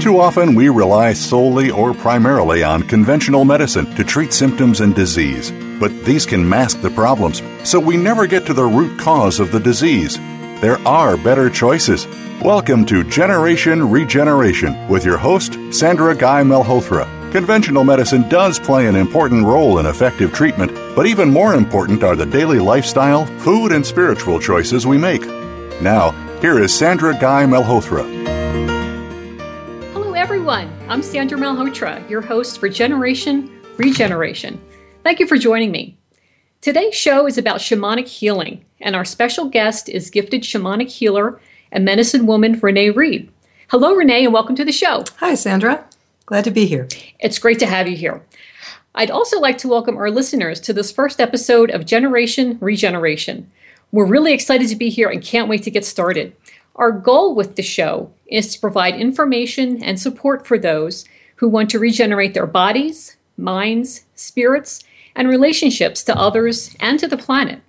Too often, we rely solely or primarily on conventional medicine to treat symptoms and disease. But these can mask the problems, so we never get to the root cause of the disease. There are better choices. Welcome to Generation Regeneration with your host, Sandra Guy Malhotra. Conventional medicine does play an important role in effective treatment, but even more important are the daily lifestyle, food, and spiritual choices we make. Now, here is Sandra Guy Malhotra everyone. I'm Sandra Malhotra, your host for Generation Regeneration. Thank you for joining me. Today's show is about shamanic healing, and our special guest is gifted shamanic healer and medicine woman Rene Read. Hello, Rene, and welcome to the show. Hi, Sandra. Glad to be here. It's great to have you here. I'd also like to welcome our listeners to this first episode of Generation Regeneration. We're really excited to be here and can't wait to get started. Our goal with the show is to provide information and support for those who want to regenerate their bodies, minds, spirits, and relationships to others and to the planet.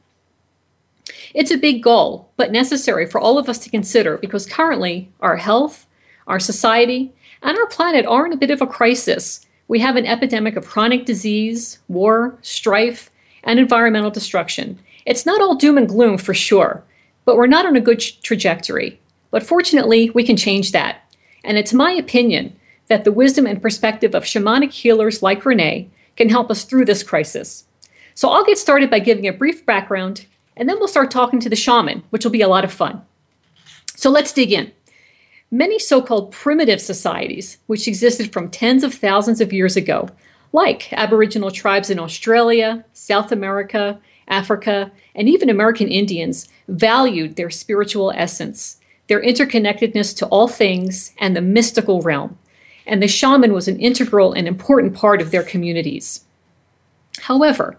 It's a big goal, but necessary for all of us to consider because currently our health, our society, and our planet are in a bit of a crisis. We have an epidemic of chronic disease, war, strife, and environmental destruction. It's not all doom and gloom for sure, but we're not on a good trajectory. But fortunately, we can change that. And it's my opinion that the wisdom and perspective of shamanic healers like Rene can help us through this crisis. So I'll get started by giving a brief background, and then we'll start talking to the shaman, which will be a lot of fun. So let's dig in. Many so called primitive societies, which existed from tens of thousands of years ago, like Aboriginal tribes in Australia, South America, Africa, and even American Indians, valued their spiritual essence their interconnectedness to all things, and the mystical realm. And the shaman was an integral and important part of their communities. However,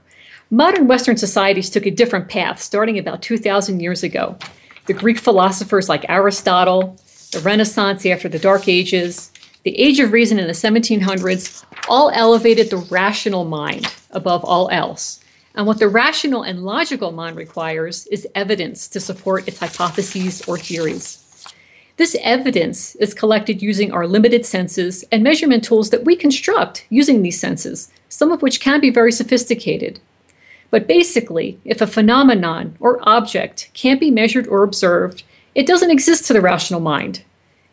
modern Western societies took a different path starting about 2,000 years ago. The Greek philosophers like Aristotle, the Renaissance after the Dark Ages, the Age of Reason in the 1700s all elevated the rational mind above all else. And what the rational and logical mind requires is evidence to support its hypotheses or theories. This evidence is collected using our limited senses and measurement tools that we construct using these senses, some of which can be very sophisticated. But basically, if a phenomenon or object can't be measured or observed, it doesn't exist to the rational mind.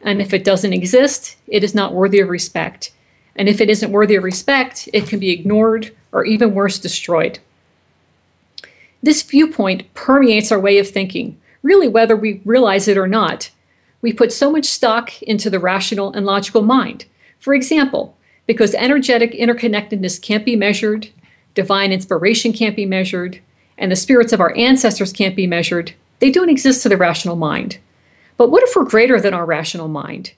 And if it doesn't exist, it is not worthy of respect. And if it isn't worthy of respect, it can be ignored or even worse, destroyed. This viewpoint permeates our way of thinking, really, whether we realize it or not, we put so much stock into the rational and logical mind. For example, because energetic interconnectedness can't be measured, divine inspiration can't be measured, and the spirits of our ancestors can't be measured, they don't exist to the rational mind. But what if we're greater than our rational mind?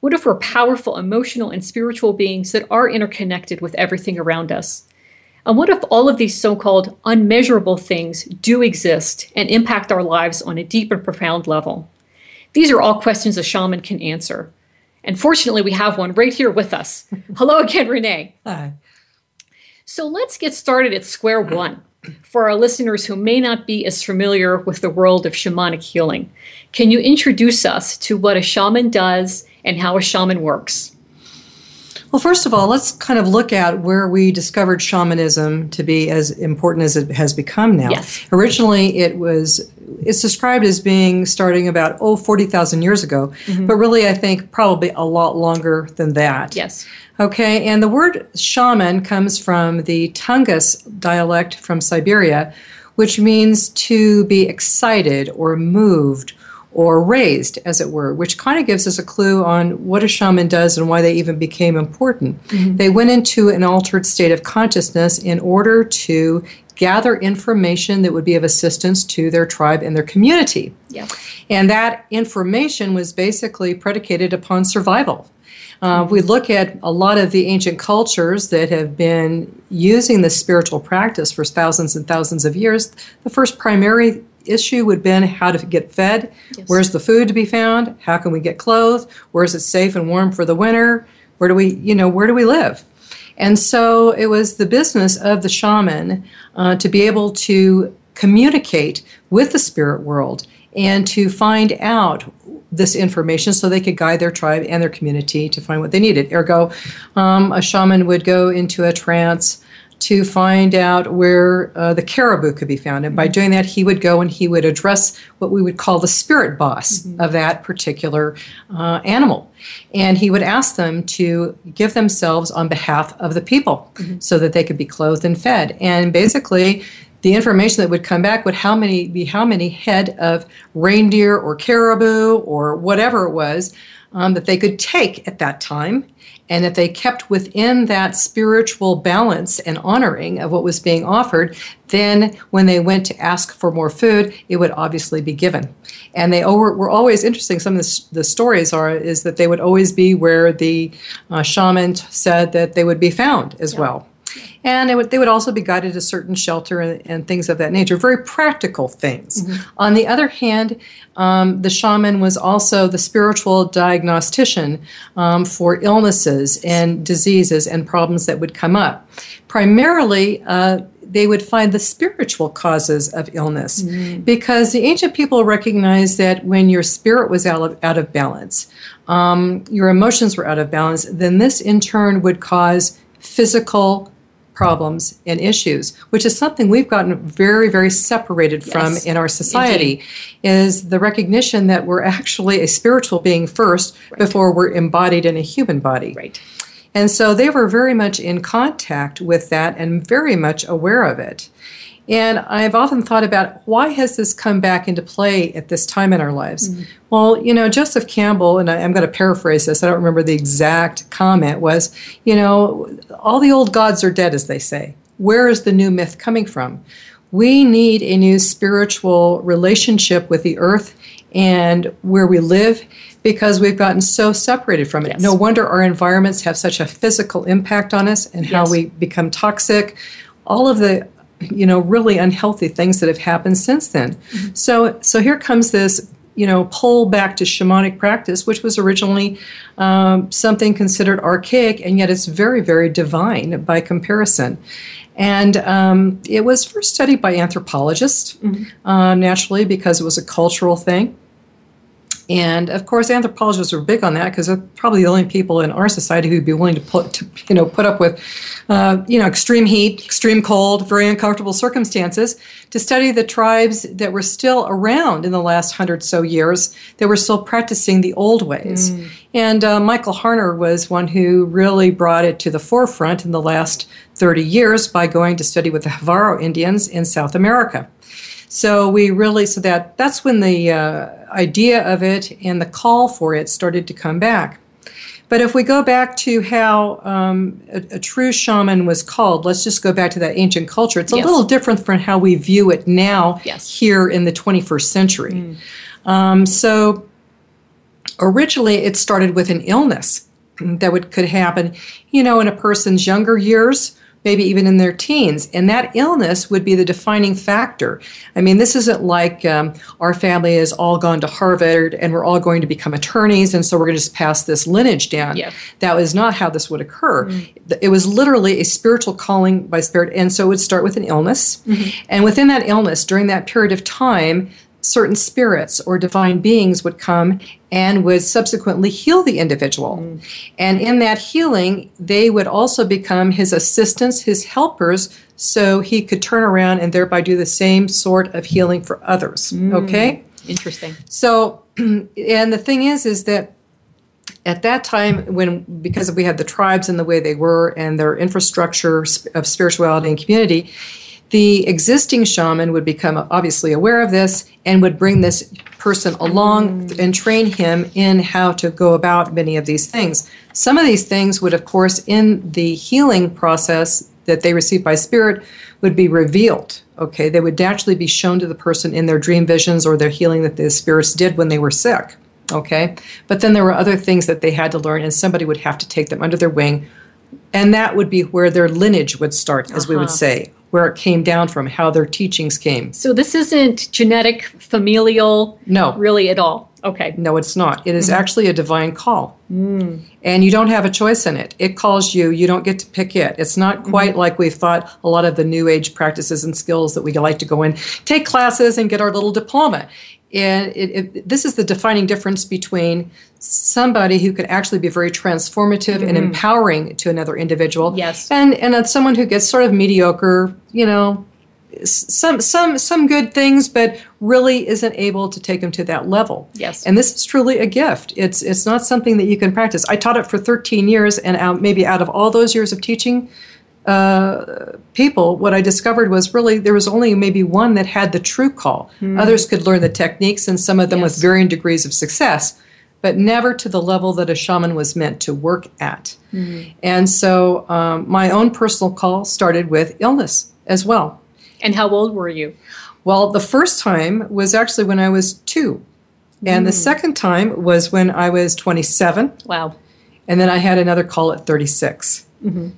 What if we're powerful emotional and spiritual beings that are interconnected with everything around us? And what if all of these so called unmeasurable things do exist and impact our lives on a deep and profound level? These are all questions a shaman can answer. And fortunately, we have one right here with us. Hello again, Rene. Hi. So let's get started at square one for our listeners who may not be as familiar with the world of shamanic healing. Can you introduce us to what a shaman does and how a shaman works? Well, first of all, let's kind of look at where we discovered shamanism to be as important as it has become now. Yes. Originally, it was it's described as being starting about oh 40,000 years ago, mm-hmm. but really I think probably a lot longer than that. Yes. Okay, and the word shaman comes from the Tungus dialect from Siberia, which means to be excited or moved or raised, as it were, which kind of gives us a clue on what a shaman does and why they even became important. Mm-hmm. They went into an altered state of consciousness in order to gather information that would be of assistance to their tribe and their community. Yeah. And that information was basically predicated upon survival. Uh, we look at a lot of the ancient cultures that have been using this spiritual practice for thousands and thousands of years. The first primary issue would have been how to get fed, Yes. where's the food to be found, how can we get clothed, where is it safe and warm for the winter, where do we, you know, where do we live? And so it was the business of the shaman uh, to be able to communicate with the spirit world and to find out this information so they could guide their tribe and their community to find what they needed. Ergo, um, a shaman would go into a trance to find out where uh, the caribou could be found. And by doing that, he would go and he would address what we would call the spirit boss of that particular uh, animal. And he would ask them to give themselves on behalf of the people so that they could be clothed and fed. And basically, the information that would come back would how many be how many head of reindeer or caribou or whatever it was um, that they could take at that time and if they kept within that spiritual balance and honoring of what was being offered, then when they went to ask for more food, it would obviously be given. And they were always interesting. Some of the, the stories are is that they would always be where the uh, shaman said that they would be found as well. And would, they would also be guided to certain shelter and, and, things of that nature, very practical things. Mm-hmm. On the other hand, um, the shaman was also the spiritual diagnostician um, for illnesses and diseases and problems that would come up. Primarily, uh, they would find the spiritual causes of illness mm-hmm. because the ancient people recognized that when your spirit was out of, out of balance, um, your emotions were out of balance, then this in turn would cause physical problems and issues, which is something we've gotten very, very separated Yes. from in our society, Indeed. is the recognition that we're actually a spiritual being first before we're embodied in a human body. Right. And so they were very much in contact with that and very much aware of it. And I've often thought about why has this come back into play at this time in our lives? Mm-hmm. Well, you know, Joseph Campbell, and I, I'm going to paraphrase this, I don't remember the exact comment, was, you know, all the old gods are dead, as they say. Where is the new myth coming from? We need a new spiritual relationship with the earth and where we live because we've gotten so separated from it. Yes. No wonder our environments have such a physical impact on us and how we become toxic. All of the you know really unhealthy things that have happened since then. So so here comes this you know pull back to shamanic practice, which was originally um, something considered archaic, and yet it's very very divine by comparison. And um, it was first studied by anthropologists, uh, naturally, because it was a cultural thing. And of course, anthropologists are big on that because they're probably the only people in our society who'd be willing to put, to, you know, put up with, uh, you know, extreme heat, extreme cold, very uncomfortable circumstances to study the tribes that were still around in the last hundred so years that were still practicing the old ways. And uh, Michael Harner was one who really brought it to the forefront in the last 30 years by going to study with the Jivaro Indians in South America. So we really so that that's when the uh, idea of it and the call for it started to come back. But if we go back to how um, a, a true shaman was called, let's just go back to that ancient culture. It's a Yes. little different from how we view it now Yes. here in the 21st century. Um, so originally, it started with an illness that would could happen, you know, in a person's younger years, maybe even in their teens, and that illness would be the defining factor. I mean, this isn't like um, our family has all gone to Harvard and we're all going to become attorneys, and so we're going to just pass this lineage down. Yeah. That was not how this would occur. It was literally a spiritual calling by spirit, and so it would start with an illness, and within that illness, during that period of time, certain spirits or divine beings would come and would subsequently heal the individual. Mm. And in that healing, they would also become his assistants, his helpers, so he could turn around and thereby do the same sort of healing for others. Mm. Okay? Interesting. So, and the thing is, is that at that time, when because we had the tribes and the way they were and their infrastructure of spirituality and community, the existing shaman would become obviously aware of this and would bring this person along and train him in how to go about many of these things. Some of these things would, of course, in the healing process, that they received by spirit would be revealed. Okay, they would naturally be shown to the person in their dream visions or their healing that the spirits did when they were sick. Okay, but then there were other things that they had to learn, and somebody would have to take them under their wing, and that would be where their lineage would start, as uh-huh. we would uh-huh. say, where it came down from, how their teachings came. So this isn't genetic, familial, no, really at all. Okay. No, it's not. It is mm-hmm. actually a divine call. Mm. And you don't have a choice in it. It calls you, you don't get to pick it. It's not mm-hmm. quite mm-hmm. like we've thought a lot of the new age practices and skills that we like to go in, take classes, and get our little diploma. And it, it, this is the defining difference between somebody who could actually be very transformative mm-hmm. and empowering to another individual. Yes. And, and someone who gets sort of mediocre, you know, some some some good things, but really isn't able to take them to that level. Yes. And this is truly a gift. It's it's not something that you can practice. I taught it for 13 years, and out, maybe out of all those years of teaching uh, people, what I discovered was really there was only maybe one that had the true call. Mm. Others could learn the techniques, and some of them yes. with varying degrees of success. But never to the level that a shaman was meant to work at. Mm. And so um, my own personal call started with illness as well. And how old were you? Well, the first time was actually when I was two. And mm. the second time was when I was 27. Wow. And then I had another call at 36. Mm-hmm.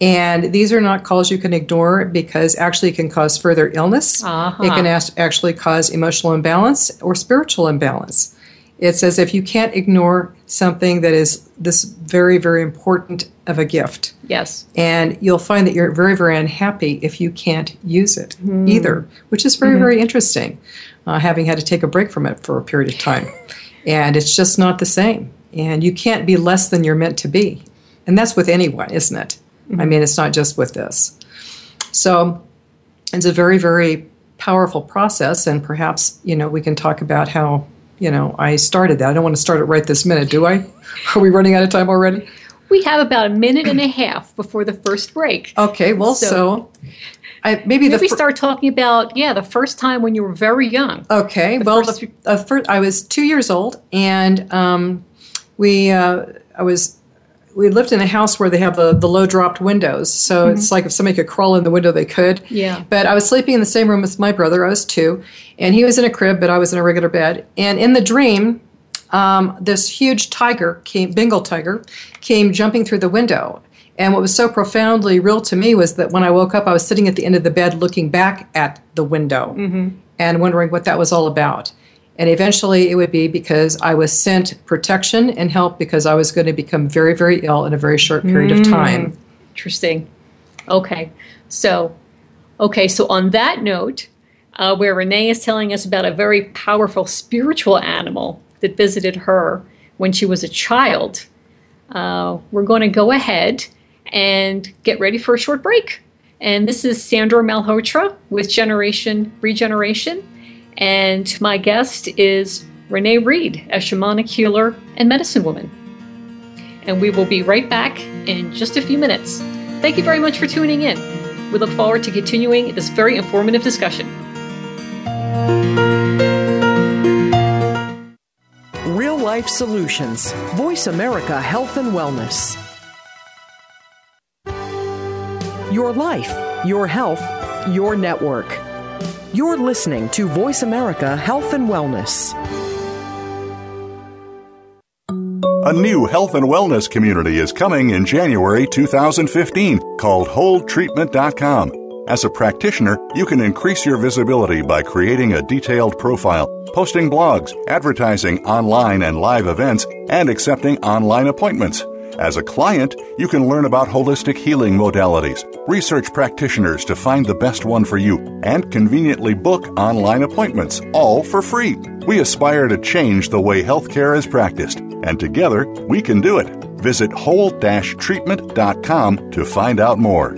And these are not calls you can ignore because actually it can cause further illness. Uh-huh. It can actually cause emotional imbalance or spiritual imbalance. It says if you can't ignore something that is this very, very important of a gift. Yes. And you'll find that you're very, very unhappy if you can't use it mm. either, which is very, mm-hmm. very interesting, uh, having had to take a break from it for a period of time. and it's just not the same. And you can't be less than you're meant to be. And that's with anyone, isn't it? Mm-hmm. I mean, it's not just with this. So it's a very, very powerful process. And perhaps, you know, we can talk about how you know, I started that. I don't want to start it right this minute, do I? Are we running out of time already? We have about a minute and a half before the first break. Okay, well, so, so I, maybe, maybe we start talking about yeah the first time when you were very young. Okay, the well, first, the, uh, first, I was two years old, and um, we uh, I was we lived in a house where they have the, the low dropped windows. So mm-hmm. it's like if somebody could crawl in the window, they could. Yeah. But I was sleeping in the same room with my brother. I was two. And he was in a crib, but I was in a regular bed. And in the dream, um, this huge tiger came, Bengal tiger, came jumping through the window. And what was so profoundly real to me was that when I woke up, I was sitting at the end of the bed looking back at the window mm-hmm. and wondering what that was all about. And eventually it would be because I was sent protection and help because I was going to become very, very ill in a very short period mm. of time. Interesting. Okay. So, okay. So, on that note, uh, where Rene is telling us about a very powerful spiritual animal that visited her when she was a child, uh, we're going to go ahead and get ready for a short break. And this is Sandra Malhotra with Generation Regeneration. And my guest is Rene Read, a shamanic healer and medicine woman. And we will be right back in just a few minutes. Thank you very much for tuning in. We look forward to continuing this very informative discussion. Real Life Solutions, Voice America Health and Wellness. Your life, your health, your network. You're listening to Voice America Health and Wellness. A new health and wellness community is coming in January 2015 called WholeTreatment.com. As a practitioner, you can increase your visibility by creating a detailed profile, posting blogs, advertising online and live events, and accepting online appointments. As a client, you can learn about holistic healing modalities, research practitioners to find the best one for you, and conveniently book online appointments, all for free. We aspire to change the way healthcare is practiced, and together we can do it. Visit whole-treatment.com to find out more.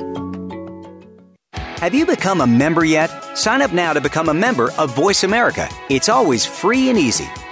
Have you become a member yet? Sign up now to become a member of Voice America. It's always free and easy.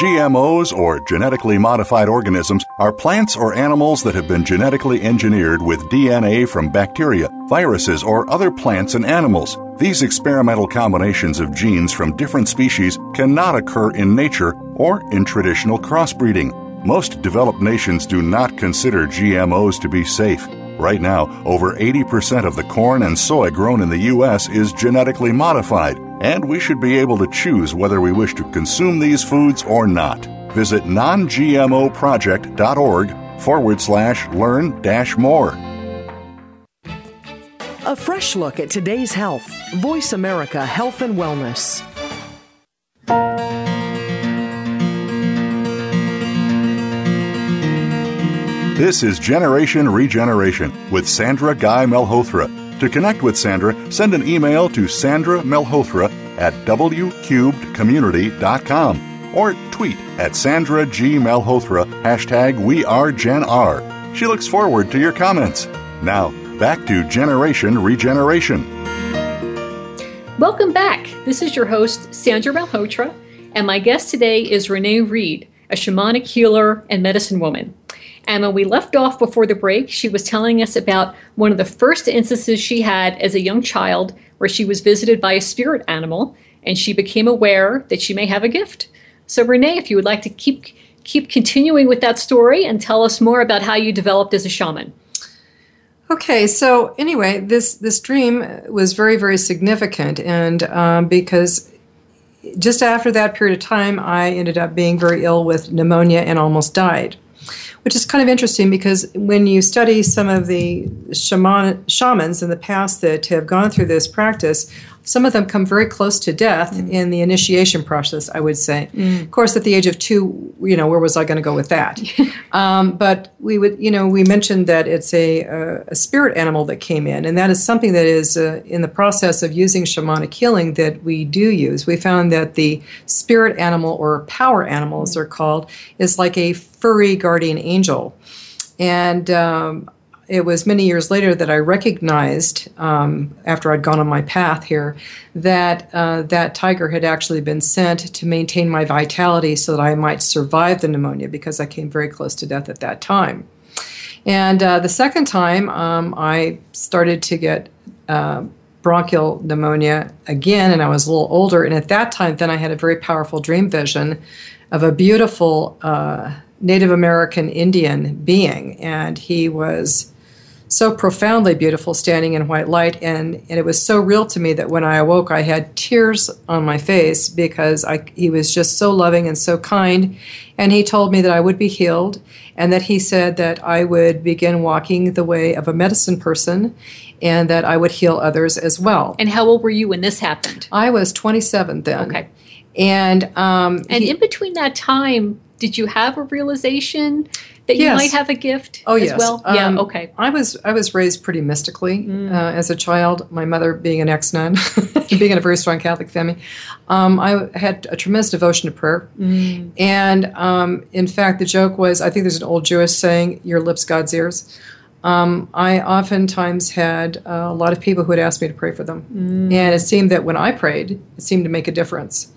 GMOs, or genetically modified organisms, are plants or animals that have been genetically engineered with DNA from bacteria, viruses, or other plants and animals. These experimental combinations of genes from different species cannot occur in nature or in traditional crossbreeding. Most developed nations do not consider GMOs to be safe. Right now, over 80% of the corn and soy grown in the U.S. is genetically modified, and we should be able to choose whether we wish to consume these foods or not. Visit nongmoproject.org forward slash learn dash more. A fresh look at today's health. Voice America Health and Wellness. This is Generation Regeneration with Sandra Guy Malhotra. To connect with Sandra, send an email to Sandra Malhotra at wcubedcommunity.com or tweet at Sandra G. Malhotra, hashtag We Are Gen R. She looks forward to your comments. Now, back to Generation Regeneration. Welcome back. This is your host, Sandra Malhotra, and my guest today is Rene Read, a shamanic healer and medicine woman. And when we left off before the break, she was telling us about one of the first instances she had as a young child where she was visited by a spirit animal and she became aware that she may have a gift. So, Rene, if you would like to keep keep continuing with that story and tell us more about how you developed as a shaman. Okay, so anyway, this this dream was very very significant, and um, because just after that period of time, I ended up being very ill with pneumonia and almost died which is kind of interesting because when you study some of the shaman, shamans in the past that have gone through this practice, some of them come very close to death mm. in the initiation process, I would say. Mm. Of course, at the age of two, you know, where was I going to go with that? um, but we would, you know, we mentioned that it's a, a, a, spirit animal that came in, and that is something that is uh, in the process of using shamanic healing that we do use. We found that the spirit animal, or power animals mm. are called, is like a furry guardian angel. And um, it was many years later that I recognized, um, after I'd gone on my path here, that uh, that tiger had actually been sent to maintain my vitality so that I might survive the pneumonia because I came very close to death at that time. And uh, the second time, um, I started to get uh, bronchial pneumonia again, and I was a little older. And at that time, then I had a very powerful dream vision of a beautiful uh, Native American Indian being, and he was so profoundly beautiful standing in white light and, and it was so real to me that when I awoke I had tears on my face because I, he was just so loving and so kind and he told me that I would be healed and that he said that I would begin walking the way of a medicine person and that I would heal others as well. And how old were you when this happened? I was 27 then. Okay. And um, and he, in between that time, did you have a realization that you might have a gift oh, as yes. well? Um, yeah, okay. I was I was raised pretty mystically mm. uh, as a child. My mother being an ex nun, being in a very strong Catholic family, um, I had a tremendous devotion to prayer. Mm. And um, in fact, the joke was I think there's an old Jewish saying, "Your lips, God's ears." Um, I oftentimes had uh, a lot of people who would ask me to pray for them, mm. and it seemed that when I prayed, it seemed to make a difference.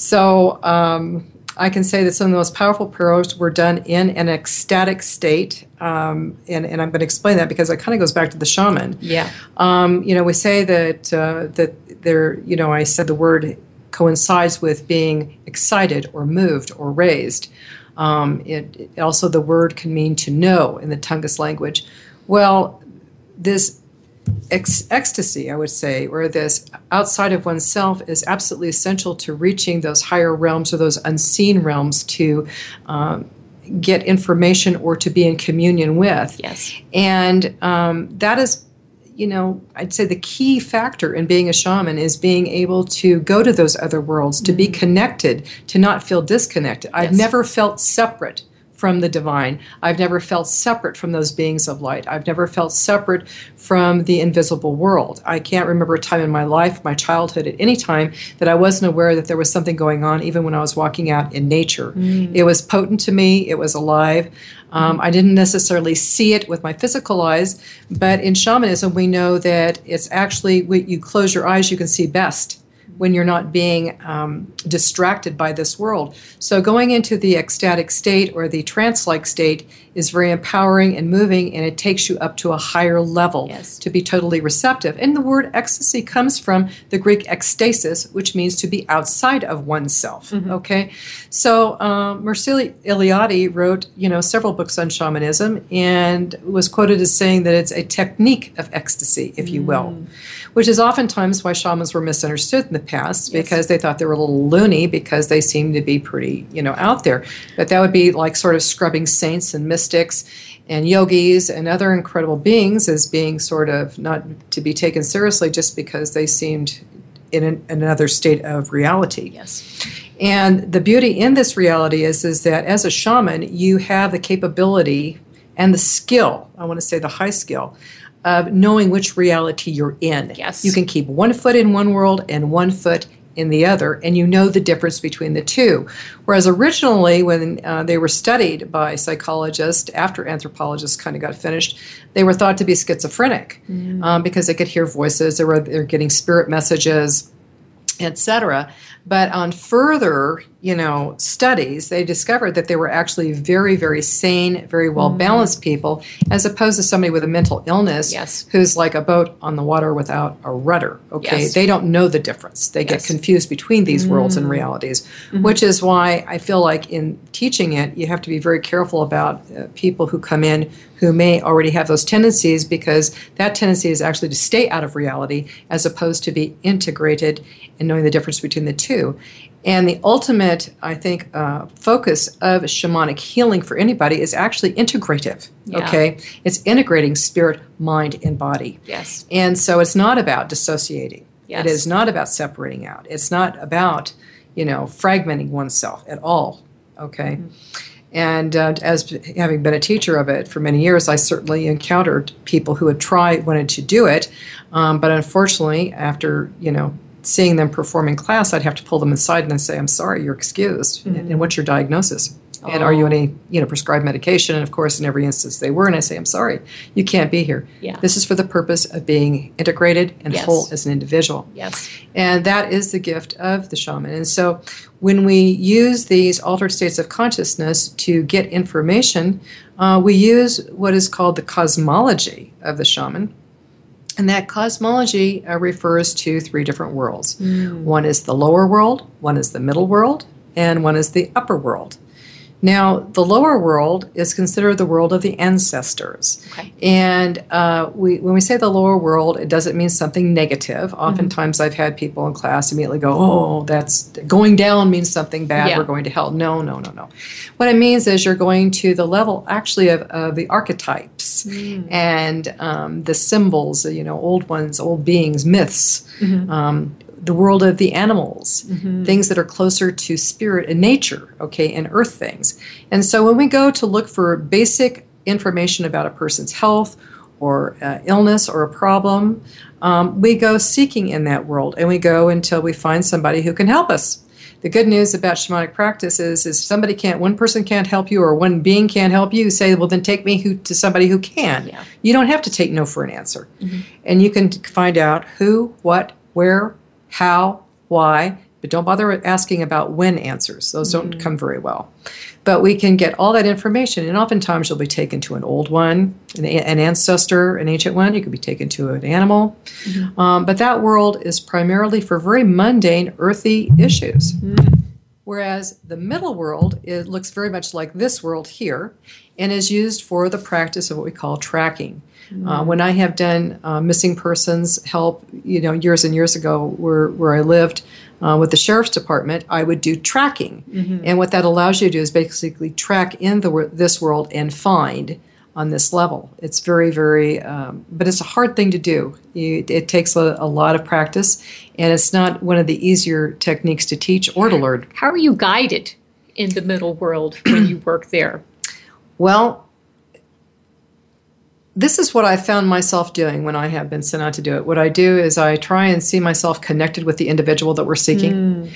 So um, I can say that some of the most powerful prayers were done in an ecstatic state. Um, and, and, I'm going to explain that because it kind of goes back to the shaman. Yeah. Um, you know, we say that uh, that there. You know, I said the word coincides with being excited or moved or raised. Um, it, it, also the word can mean to know in the Tungus language. Well, this ex- ecstasy, I would say, or this outside of oneself is absolutely essential to reaching those higher realms or those unseen realms to um, get information or to be in communion with. Yes. And um, that is you know, I'd say the key factor in being a shaman is being able to go to those other worlds, to be connected, to not feel disconnected. Yes. I've never felt separate from the divine. I've never felt separate from those beings of light. I've never felt separate from the invisible world. I can't remember a time in my life, my childhood, at any time that I wasn't aware that there was something going on, even when I was walking out in nature. Mm. It was potent to me, it was alive. Um, I didn't necessarily see it with my physical eyes, but in shamanism, we know that it's actually you close your eyes, you can see best when you're not being um, distracted by this world. So, going into the ecstatic state or the trance like state is very empowering and moving, and it takes you up to a higher level yes. to be totally receptive. And the word ecstasy comes from the Greek ekstasis, which means to be outside of oneself. Mm-hmm. Okay, so um, Mircea Eliade wrote, you know, several books on shamanism, and was quoted as saying that it's a technique of ecstasy, if you will, mm. which is oftentimes why shamans were misunderstood in the past yes. because they thought they were a little loony because they seemed to be pretty, you know, out there. But that would be like sort of scrubbing saints and mystics and yogis and other incredible beings as being sort of not to be taken seriously just because they seemed in an, another state of reality. Yes. And the beauty in this reality is, is that as a shaman, you have the capability and the skill, I want to say the high skill, of knowing which reality you're in. Yes. You can keep one foot in one world and one foot in the other, and you know the difference between the two. Whereas originally, when uh, they were studied by psychologists after anthropologists kind of got finished, they were thought to be schizophrenic mm. um, because they could hear voices, they were, they were getting spirit messages, etc. But on further, you know, studies, they discovered that they were actually very, very sane, very well balanced mm. people, as opposed to somebody with a mental illness yes. who's like a boat on the water without a rudder. Okay, yes. they don't know the difference. They yes. get confused between these mm. worlds and mm. realities, mm-hmm. which is why I feel like in teaching it, you have to be very careful about uh, people who come in who may already have those tendencies because that tendency is actually to stay out of reality as opposed to be integrated and knowing the difference between the two. And the ultimate, I think, uh, focus of shamanic healing for anybody is actually integrative. Yeah. Okay, it's integrating spirit, mind, and body. Yes. And so it's not about dissociating. Yes. It is not about separating out. It's not about, you know, fragmenting oneself at all. Okay. Mm-hmm. And uh, as having been a teacher of it for many years, I certainly encountered people who had tried, wanted to do it, um, but unfortunately, after you know seeing them perform in class, I'd have to pull them aside and say, "I'm sorry, you're excused." Mm-hmm. And, and, what's your diagnosis? Oh. And are you on any you know prescribed medication? And of course, in every instance, they were. And I say, "I'm sorry, you can't be here. Yeah. This is for the purpose of being integrated and yes. whole as an individual." Yes. And that is the gift of the shaman. And so, when we use these altered states of consciousness to get information, uh, we use what is called the cosmology of the shaman and that cosmology uh, refers to three different worlds. Mm. One is the lower world, one is the middle world, and one is the upper world. Now, the lower world is considered the world of the ancestors. Okay. And uh, we, when we say the lower world, it doesn't mean something negative. Mm-hmm. Oftentimes, mm-hmm. I've had people in class immediately go, Oh, that's going down means something bad. Yeah. We're going to hell. No, no, no, no. What it means is you're going to the level actually of, of the archetypes mm. and um, the symbols, you know, old ones, old beings, myths. Mm-hmm. Um, the world of the animals, mm-hmm. things that are closer to spirit and nature, okay, and earth things. And so when we go to look for basic information about a person's health or uh, illness or a problem, um, we go seeking in that world and we go until we find somebody who can help us. The good news about shamanic practice is, is somebody can't, one person can't help you or one being can't help you, say, well, then take me who, to somebody who can. Yeah. You don't have to take no for an answer. Mm-hmm. And you can find out who, what, where, how, why, but don't bother asking about when answers. Those don't mm. come very well. But we can get all that information, and oftentimes you'll be taken to an old one, an, an ancestor, an ancient one. You could be taken to an animal. Mm-hmm. Um, but that world is primarily for very mundane, earthy issues. Mm. Whereas the middle world it looks very much like this world here and is used for the practice of what we call tracking. Uh, when I have done uh, missing persons help, you know, years and years ago, where where I lived uh, with the sheriff's department, I would do tracking, mm-hmm. and what that allows you to do is basically track in the this world and find on this level. It's very, very, um, but it's a hard thing to do. You, it takes a, a, lot of practice, and it's not one of the easier techniques to teach or to learn. How are you guided in the middle world when you work there? Well, this is what I found myself doing when I have been sent out to do it. What I do is I try and see myself connected with the individual that we're seeking. Mm.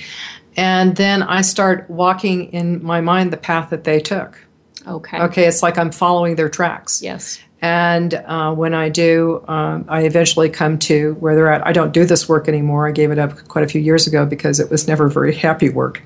And then I start walking in my mind the path that they took. Okay. Okay, it's like I'm following their tracks. Yes. And uh, when I do, um, I eventually come to where they're at. I don't do this work anymore. I gave it up quite a few years ago because it was never very happy work.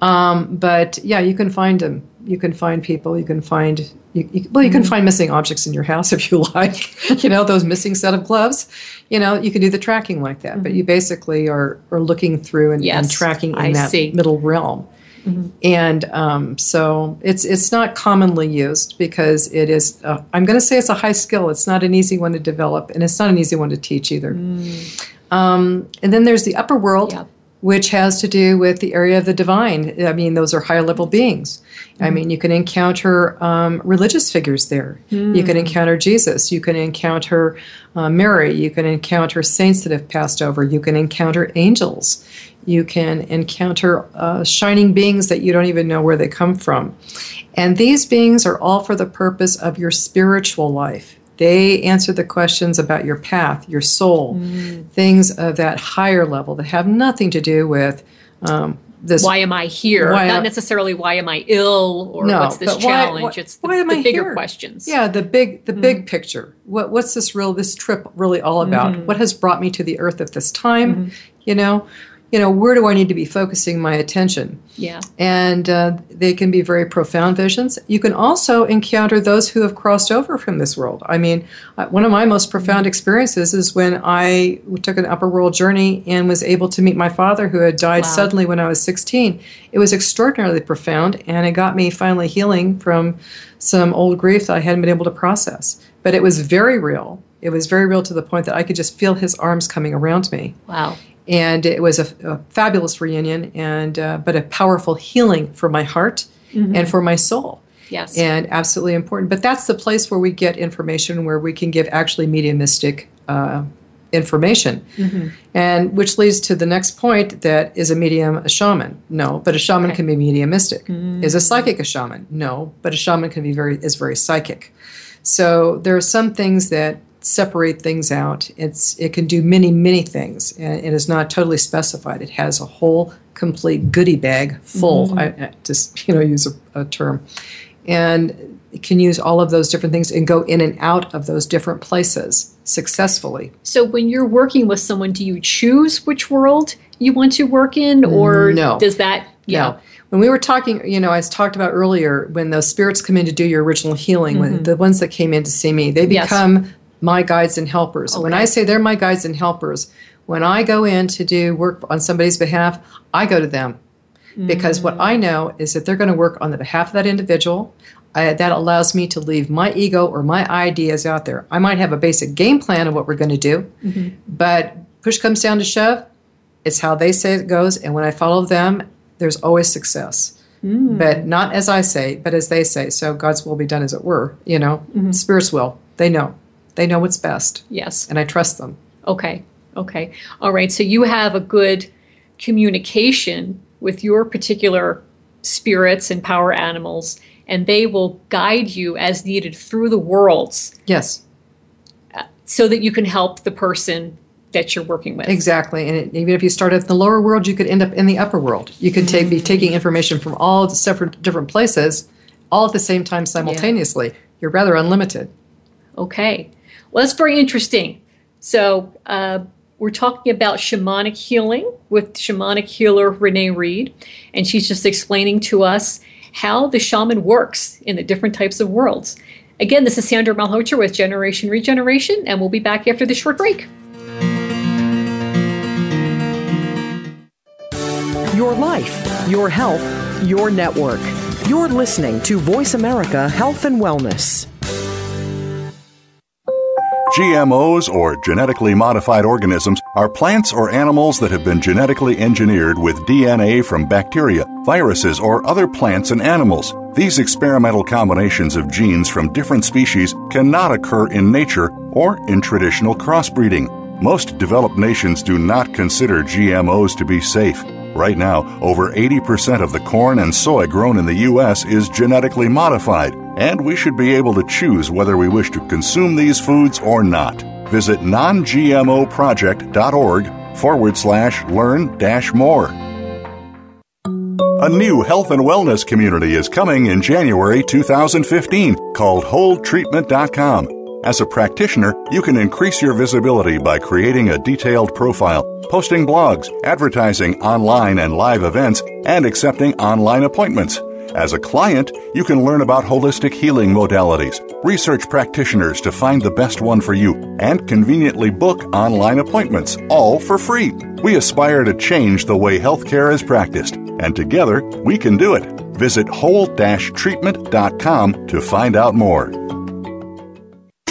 Um, but yeah, you can find them. You can find people. You can find you, you, well, you can mm-hmm. find missing objects in your house if you like. you know, those missing set of gloves. You know, you can do the tracking like that. Mm-hmm. But you basically are are looking through and, yes, and tracking in I that see. middle realm. Mm-hmm. And um, so it's it's not commonly used because it is. Uh, I'm going to say it's a high skill. It's not an easy one to develop, and it's not an easy one to teach either. Mm. Um, and then there's the upper world. Yep which has to do with the area of the divine. I mean, those are higher level beings. Mm-hmm. I mean, you can encounter um, religious figures there. Mm. You can encounter Jesus. You can encounter uh, Mary. You can encounter saints that have passed over. You can encounter angels. You can encounter uh, shining beings that you don't even know where they come from. And these beings are all for the purpose of your spiritual life. They answer the questions about your path, your soul, mm. things of that higher level that have nothing to do with um, this. Why am I here? Not necessarily why am I ill or no, what's this challenge. Why, it's the, why am the I bigger here? questions. Yeah, the big the mm. big picture. What what's this real this trip really all about? Mm-hmm. What has brought me to the earth at this time? Mm-hmm. You know, you know, where do I need to be focusing my attention? Yeah. And uh, they can be very profound visions. You can also encounter those who have crossed over from this world. I mean, uh, one of my most profound experiences is when I took an upper world journey and was able to meet my father who had died wow. suddenly when I was 16. It was extraordinarily profound, and it got me finally healing from some old grief that I hadn't been able to process. But it was very real. It was very real to the point that I could just feel his arms coming around me. Wow and it was a, a fabulous reunion and uh, but a powerful healing for my heart mm-hmm. and for my soul yes and absolutely important but that's the place where we get information where we can give actually mediumistic uh, information mm-hmm. and which leads to the next point that is a medium a shaman no but a shaman okay. can be mediumistic mm-hmm. is a psychic a shaman no but a shaman can be very is very psychic so there are some things that separate things out. It's it can do many many things, and it is not totally specified. It has a whole complete goodie bag full. Mm-hmm. I, I just you know use a, a term, and it can use all of those different things and go in and out of those different places successfully. So when you're working with someone, do you choose which world you want to work in, or no. does that? Yeah. No. When we were talking, you know, I talked about earlier when those spirits come in to do your original healing, mm-hmm. when the ones that came in to see me, they become yes my guides and helpers. Okay. When I say they're my guides and helpers, when I go in to do work on somebody's behalf, I go to them. Mm. Because what I know is that they're going to work on the behalf of that individual. I, that allows me to leave my ego or my ideas out there. I might have a basic game plan of what we're going to do, mm-hmm. but push comes down to shove, it's how they say it goes. And when I follow them, there's always success. Mm. But not as I say, but as they say. So God's will be done, as it were. You know, mm-hmm. Spirit's will. They know. They know what's best. Yes. And I trust them. Okay. Okay. All right. So you have a good communication with your particular spirits and power animals, and they will guide you as needed through the worlds. Yes. Uh, so that you can help the person that you're working with. Exactly. And it, even if you start at the lower world, you could end up in the upper world. You could take, be taking information from all the separate different places all at the same time simultaneously. Yeah. You're rather unlimited. Okay. Well, that's very interesting. So, uh, we're talking about shamanic healing with shamanic healer Rene Read, and she's just explaining to us how the shaman works in the different types of worlds. Again, this is Sandra Malhotra with Generation Regeneration, and we'll be back after this short break. Your life, your health, your network. You're listening to Voice America Health and Wellness. GMOs, or genetically modified organisms, are plants or animals that have been genetically engineered with DNA from bacteria, viruses, or other plants and animals. These experimental combinations of genes from different species cannot occur in nature or in traditional crossbreeding. Most developed nations do not consider GMOs to be safe. Right now, over 80% of the corn and soy grown in the U.S. is genetically modified and we should be able to choose whether we wish to consume these foods or not. Visit nongmoproject.org forward slash learn dash more. A new health and wellness community is coming in January 2015 called WholeTreatment.com. As a practitioner, you can increase your visibility by creating a detailed profile, posting blogs, advertising online and live events, and accepting online appointments. As a client, you can learn about holistic healing modalities, research practitioners to find the best one for you, and conveniently book online appointments, all for free. We aspire to change the way healthcare is practiced, and together we can do it. Visit whole-treatment.com to find out more.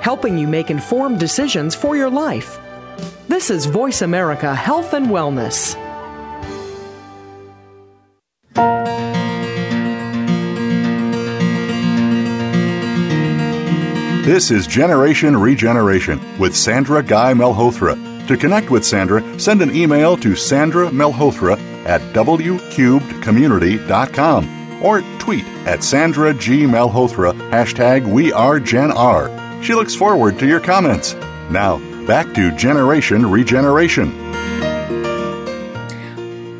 Helping you make informed decisions for your life. This is Voice America Health and Wellness. This is Generation Regeneration with Sandra Guy Malhotra. To connect with Sandra, send an email to Sandra Malhotra at wcubedcommunity.com or tweet at Sandra G. Malhotra, hashtag We Are Gen R. She looks forward to your comments. Now, back to Generation Regeneration.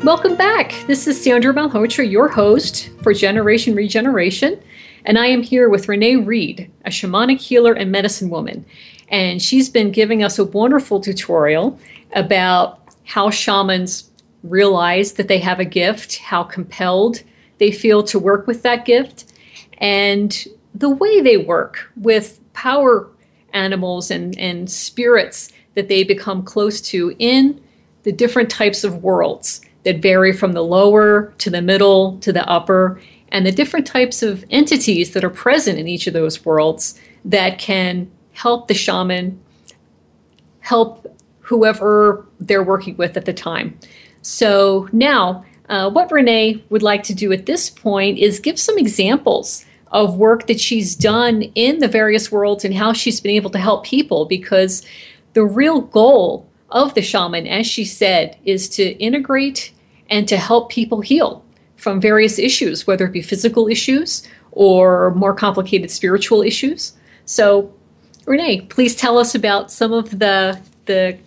Welcome back. This is Sandra Malhotra, your host for Generation Regeneration, and I am here with Rene Read, a shamanic healer and medicine woman. And she's been giving us a wonderful tutorial about how shamans realize that they have a gift, how compelled they feel to work with that gift, and the way they work with power animals and, and spirits that they become close to in the different types of worlds that vary from the lower to the middle to the upper, and the different types of entities that are present in each of those worlds that can help the shaman help whoever they're working with at the time. So now, uh, what Rene would like to do at this point is give some examples of work that she's done in the various worlds and how she's been able to help people because the real goal of the shaman, as she said, is to integrate and to help people heal from various issues, whether it be physical issues or more complicated spiritual issues. So, Rene, please tell us about some of the the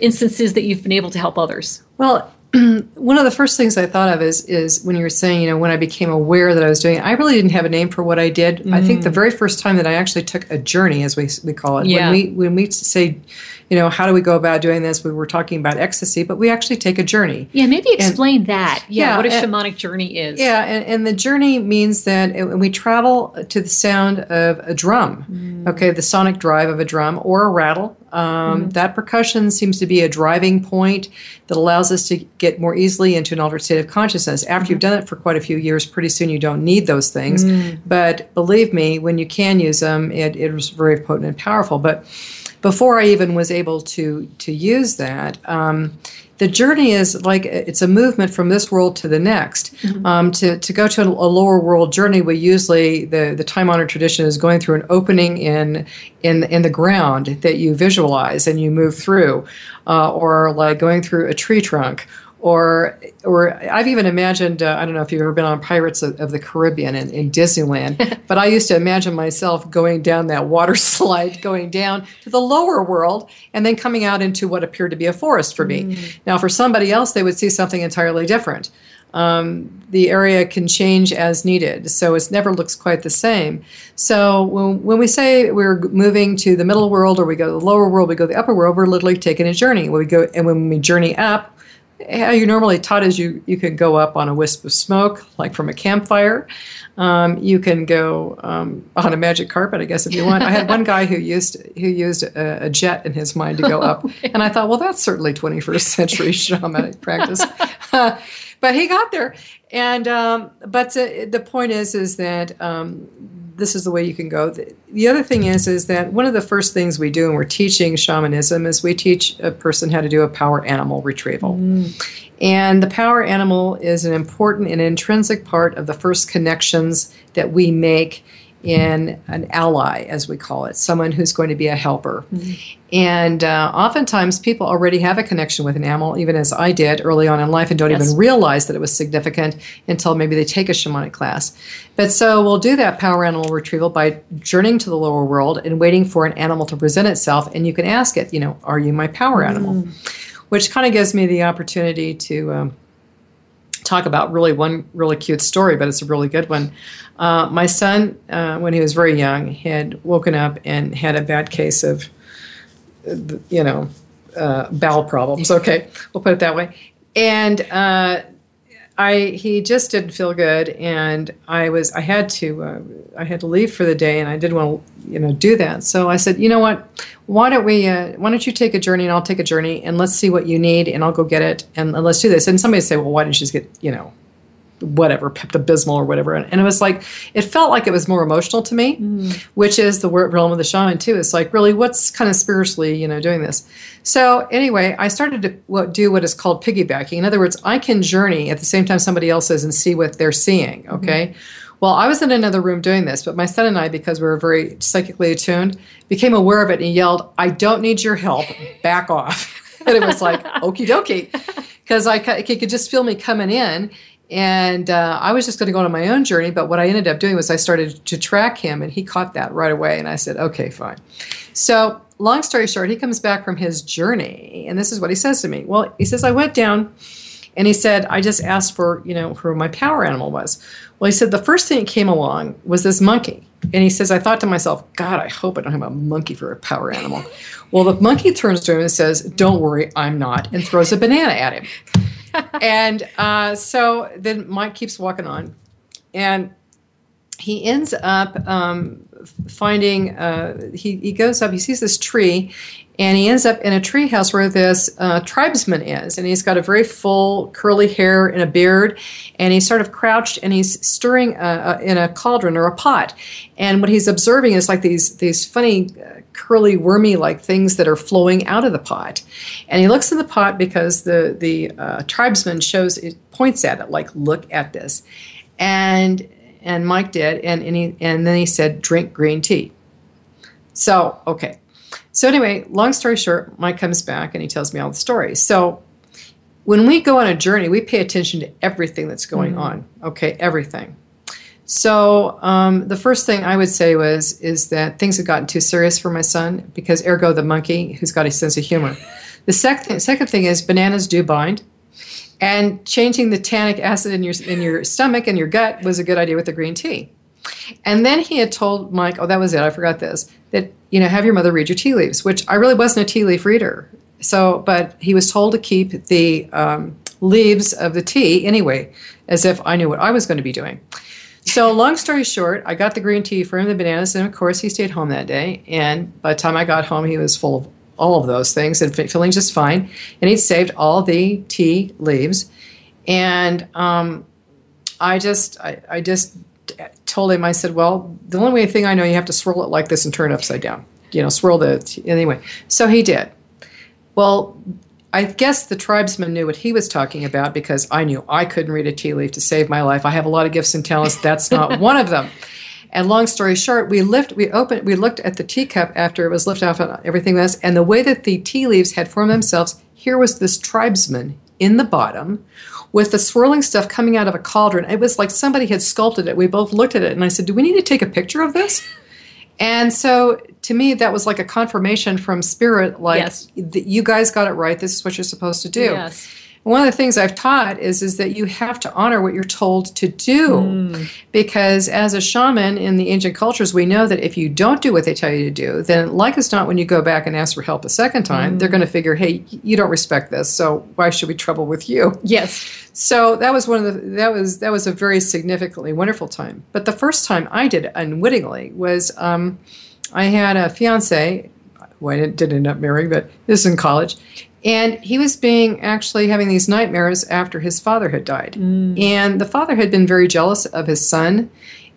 instances that you've been able to help others. Well, one of the first things I thought of is is when you were saying, you know, when I became aware that I was doing it, I really didn't have a name for what I did. Mm. I think the very first time that I actually took a journey, as we, we call it, yeah. when we when we say, you know, how do we go about doing this? We were talking about ecstasy, but we actually take a journey. Yeah, maybe explain and, that. Yeah, yeah, what a and, shamanic journey is. Yeah, and, and the journey means that we travel to the sound of a drum. Mm. Okay, the sonic drive of a drum or a rattle. Um, mm. That percussion seems to be a driving point that allows us to get more easily into an altered state of consciousness. After mm-hmm. you've done it for quite a few years, pretty soon you don't need those things. Mm. But believe me, when you can use them, it, it was very potent and powerful. But before I even was able to to use that, um, the journey is like it's a movement from this world to the next. Mm-hmm. Um, to, to go to a, a, lower world journey, we usually the, the time honored tradition is going through an opening in in in the ground that you visualize and you move through, uh, or like going through a tree trunk or or I've even imagined uh, I don't know if you've ever been on Pirates of, of the Caribbean in, in Disneyland, but I used to imagine myself going down that water slide, going down to the lower world, and then coming out into what appeared to be a forest for me. Mm. Now, for somebody else, they would see something entirely different. Um, the area can change as needed, so it never looks quite the same. So when, when we say we're moving to the middle world or we go to the lower world, we go to the upper world, we're literally taking a journey. When we go and when we journey up, how you normally taught is you you can go up on a wisp of smoke, like from a campfire. Um, you can go um, on a magic carpet, I guess, if you want. I had one guy who used who used a, a jet in his mind to go up, and I thought, well, that's certainly 21st century shamanic practice. but he got there. And um, but the, the point is, is that um, this is the way you can go. The, the other thing is, is that one of the first things we do when we're teaching shamanism is we teach a person how to do a power animal retrieval. Mm. And the power animal is an important and intrinsic part of the first connections that we make in an ally, as we call it, someone who's going to be a helper. Mm-hmm. And uh, oftentimes people already have a connection with an animal, even as I did early on in life, and don't yes. even realize that it was significant until maybe they take a shamanic class. But so we'll do that power animal retrieval by journeying to the lower world and waiting for an animal to present itself. And you can ask it, you know, are you my power animal? Mm. Which kind of gives me the opportunity to. Um, talk about really one really cute story, but it's a really good one. Uh, my son, uh, when he was very young, had woken up and had a bad case of, you know, uh, bowel problems. Okay, we'll put it that way. And uh, I he just didn't feel good, and I was I had to uh, I had to leave for the day, and I didn't want to you know do that. So I said, you know what, why don't we uh, why don't you take a journey and I'll take a journey, and let's see what you need, and I'll go get it, and, let's do this. And somebody say, well, why didn't you just get you know whatever Pepto Bismol or whatever, and, and, it was like it felt like it was more emotional to me, mm. which is the realm of the shaman too. It's like really what's kind of spiritually you know doing this. So anyway, I started to do what is called piggybacking. In other words, I can journey at the same time somebody else is and see what they're seeing. Mm-hmm. Okay. Mm-hmm. Well, I was in another room doing this, but my son and I, because we were very psychically attuned, became aware of it and yelled, "I don't need your help. Back off." and it was like, "Okie dokie," because I he could just feel me coming in and uh, I was just going to go on my own journey. But what I ended up doing was I started to track him, and he caught that right away. And I said, okay, fine. So, long story short, he comes back from his journey, and this is what he says to me. Well, he says, I went down, and he said, I just asked for, you know, who my power animal was. Well, he said, the first thing that came along was this monkey. And he says, I thought to myself, God, I hope I don't have a monkey for a power animal. Well, the monkey turns to him and says, Don't worry, I'm not, and throws a banana at him and uh, so then Mike keeps walking on, and he ends up um, finding. Uh, he he goes up. He sees this tree, and he ends up in a tree house where this uh, tribesman is, and he's got a very full curly hair and a beard, and he's sort of crouched and he's stirring a, uh, a, in a cauldron or a pot, and what he's observing is like these these funny uh, curly wormy like things that are flowing out of the pot, and he looks in the pot because the the uh, tribesman shows it points at it like look at this, and and Mike did, and and, he, and then he said drink green tea. So okay so, anyway, long story short, Mike comes back and he tells me all the stories. So, when we go on a journey, we pay attention to everything that's going mm-hmm. on. Okay, everything. So um, the first thing I would say was is that things had gotten too serious for my son because ergo the monkey who's got a sense of humor. The second second thing is bananas do bind, and changing the tannic acid in your in your stomach and your gut was a good idea with the green tea. And then he had told Mike, oh, that was it, I forgot this, that, you know, have your mother read your tea leaves, which I really wasn't a tea leaf reader. So, but he was told to keep the um, leaves of the tea anyway, as if I knew what I was going to be doing. So, long story short, I got the green tea for him, the bananas, and of course, he stayed home that day. And by the time I got home, he was full of all of those things and feeling just fine. And he'd saved all the tea leaves. And um, I just, I, I just told him, I said, well, the only way thing I know, you have to swirl it like this and turn it upside down. You know, swirl the anyway. So he did. Well, I guess the tribesman knew what he was talking about because I knew I couldn't read a tea leaf to save my life. I have a lot of gifts and talents. That's not one of them. And long story short, we lift, we opened, we looked at the teacup after it was lifted off and everything was, and the way that the tea leaves had formed themselves, here was this tribesman in the bottom with the swirling stuff coming out of a cauldron. It was like somebody had sculpted it. We both looked at it and I said, Do we need to take a picture of this? And so to me, that was like a confirmation from spirit, like, yes. you guys got it right. This is what you're supposed to do. Yes one of the things I've taught is is that you have to honor what you're told to do, mm. because as a shaman in the ancient cultures, we know that if you don't do what they tell you to do, then like as not, when you go back and ask for help a second time, mm. they're going to figure, hey, you don't respect this, so why should we trouble with you? Yes. So that was one of the that was that was a very significantly wonderful time. But the first time I did it unwittingly was um, I had a fiance who I didn't end up marrying, but this is in college. And he was being actually having these nightmares after his father had died. And the father had been very jealous of his son.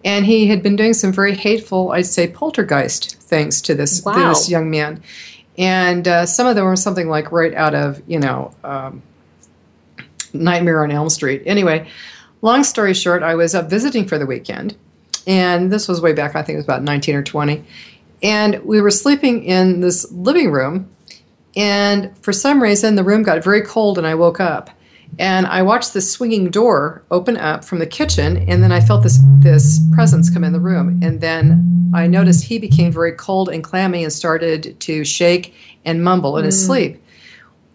And he had been doing some very hateful, I'd say, poltergeist things to this, to this young man. And uh, some of them were something like right out of, you know, um, Nightmare on Elm Street. Anyway, long story short, I was up visiting for the weekend, and this was way back, I think it was about 19 or 20. And we were sleeping in this living room, and for some reason, the room got very cold, and I woke up. And I watched the swinging door open up from the kitchen, and then I felt this this presence come in the room. And then I noticed he became very cold and clammy and started to shake and mumble in his mm. sleep.